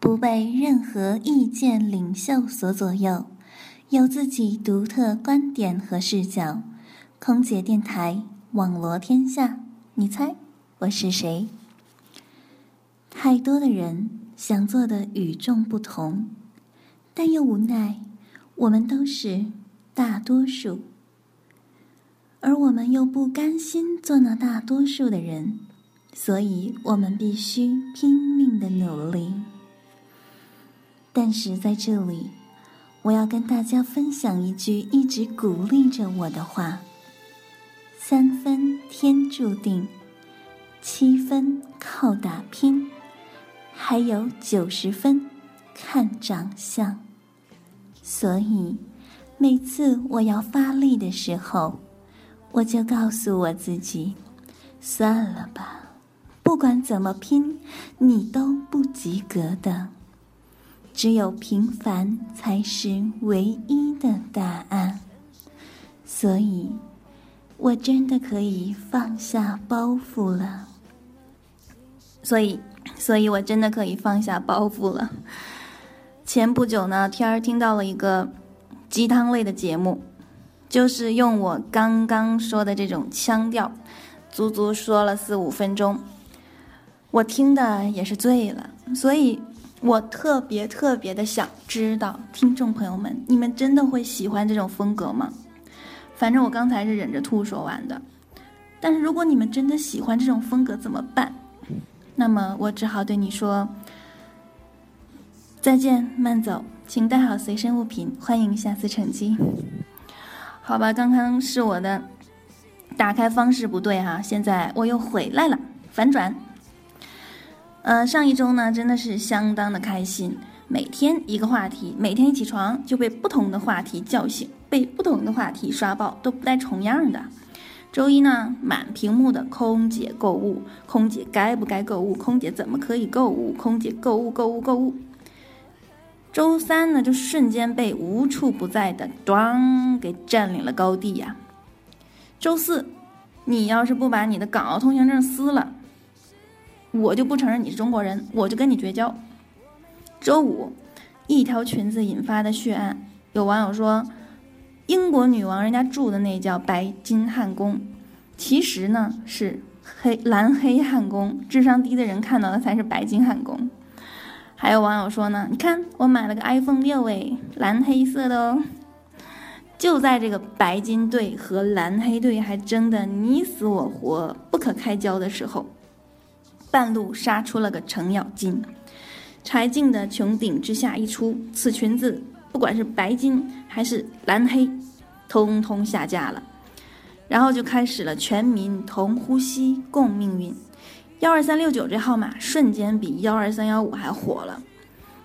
不被任何意见领袖所左右，有自己独特观点和视角。空姐电台网罗天下，你猜我是谁？太多的人想做的与众不同，但又无奈我们都是大多数，而我们又不甘心做那大多数的人，所以我们必须拼命的努力。但是在这里，我要跟大家分享一句一直鼓励着我的话：三分天注定，七分靠打拼，还有九十分看长相。所以，每次我要发力的时候，我就告诉我自己：算了吧，不管怎么拼，你都不及格的。只有平凡才是唯一的答案，所以，我真的可以放下包袱了。所以，所以我真的可以放下包袱了。前不久呢，天儿听到了一个鸡汤类的节目，就是用我刚刚说的这种腔调，足足说了四五分钟，我听的也是醉了，所以。我特别特别的想知道，听众朋友们，你们真的会喜欢这种风格吗？反正我刚才是忍着吐说完的。但是如果你们真的喜欢这种风格怎么办？那么我只好对你说：再见，慢走，请带好随身物品，欢迎下次乘机。好吧，刚刚是我的打开方式不对哈，现在我又回来了，反转。呃，上一周呢，真的是相当的开心。每天一个话题，每天一起床就被不同的话题叫醒，被不同的话题刷爆，都不带重样的。周一呢，满屏幕的空姐购物，空姐该不该购物？空姐怎么可以购物？空姐购物购物购物。周三呢，就瞬间被无处不在的“咣”给占领了高地呀。周四，你要是不把你的港澳通行证撕了。我就不承认你是中国人，我就跟你绝交。周五，一条裙子引发的血案，有网友说，英国女王人家住的那叫白金汉宫，其实呢是黑蓝黑汉宫，智商低的人看到的才是白金汉宫。还有网友说呢，你看我买了个 iPhone 六诶，蓝黑色的哦。就在这个白金队和蓝黑队还争得你死我活、不可开交的时候。半路杀出了个程咬金，柴静的穹顶之下一出，此裙子不管是白金还是蓝黑，通通下架了。然后就开始了全民同呼吸共命运，幺二三六九这号码瞬间比幺二三幺五还火了。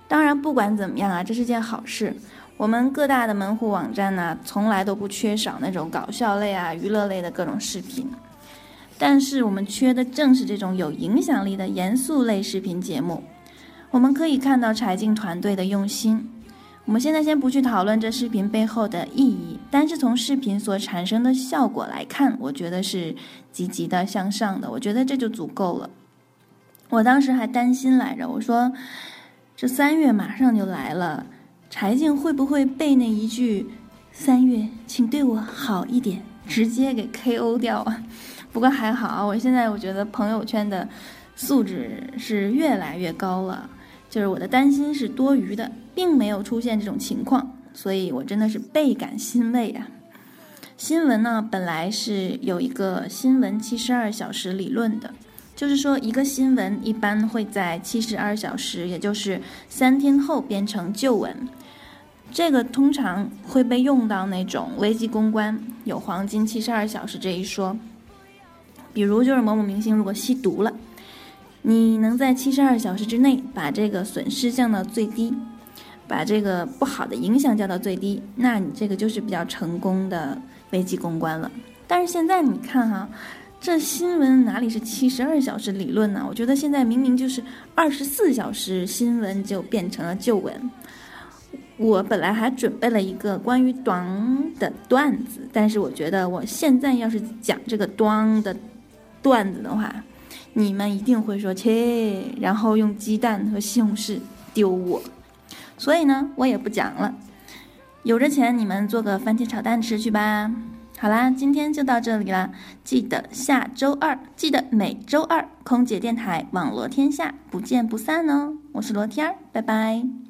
当然，不管怎么样啊，这是件好事。我们各大的门户网站呢，从来都不缺少那种搞笑类啊、娱乐类的各种视频。但是我们缺的正是这种有影响力的严肃类视频节目。我们可以看到柴静团队的用心。我们现在先不去讨论这视频背后的意义，但是从视频所产生的效果来看，我觉得是积极的向上的。我觉得这就足够了。我当时还担心来着，我说这三月马上就来了，柴静会不会被那一句“三月，请对我好一点”直接给 KO 掉啊？不过还好，我现在我觉得朋友圈的素质是越来越高了，就是我的担心是多余的，并没有出现这种情况，所以我真的是倍感欣慰啊。新闻呢，本来是有一个新闻七十二小时理论的，就是说一个新闻一般会在七十二小时，也就是三天后变成旧闻，这个通常会被用到那种危机公关，有黄金七十二小时这一说。比如就是某某明星如果吸毒了，你能在七十二小时之内把这个损失降到最低，把这个不好的影响降到最低，那你这个就是比较成功的危机公关了。但是现在你看哈，这新闻哪里是七十二小时理论呢？我觉得现在明明就是二十四小时新闻就变成了旧闻。我本来还准备了一个关于“端”的段子，但是我觉得我现在要是讲这个“端”的。段子的话，你们一定会说切，然后用鸡蛋和西红柿丢我。所以呢，我也不讲了。有着钱，你们做个番茄炒蛋吃去吧。好啦，今天就到这里了。记得下周二，记得每周二，空姐电台网罗天下，不见不散哦。我是罗天儿，拜拜。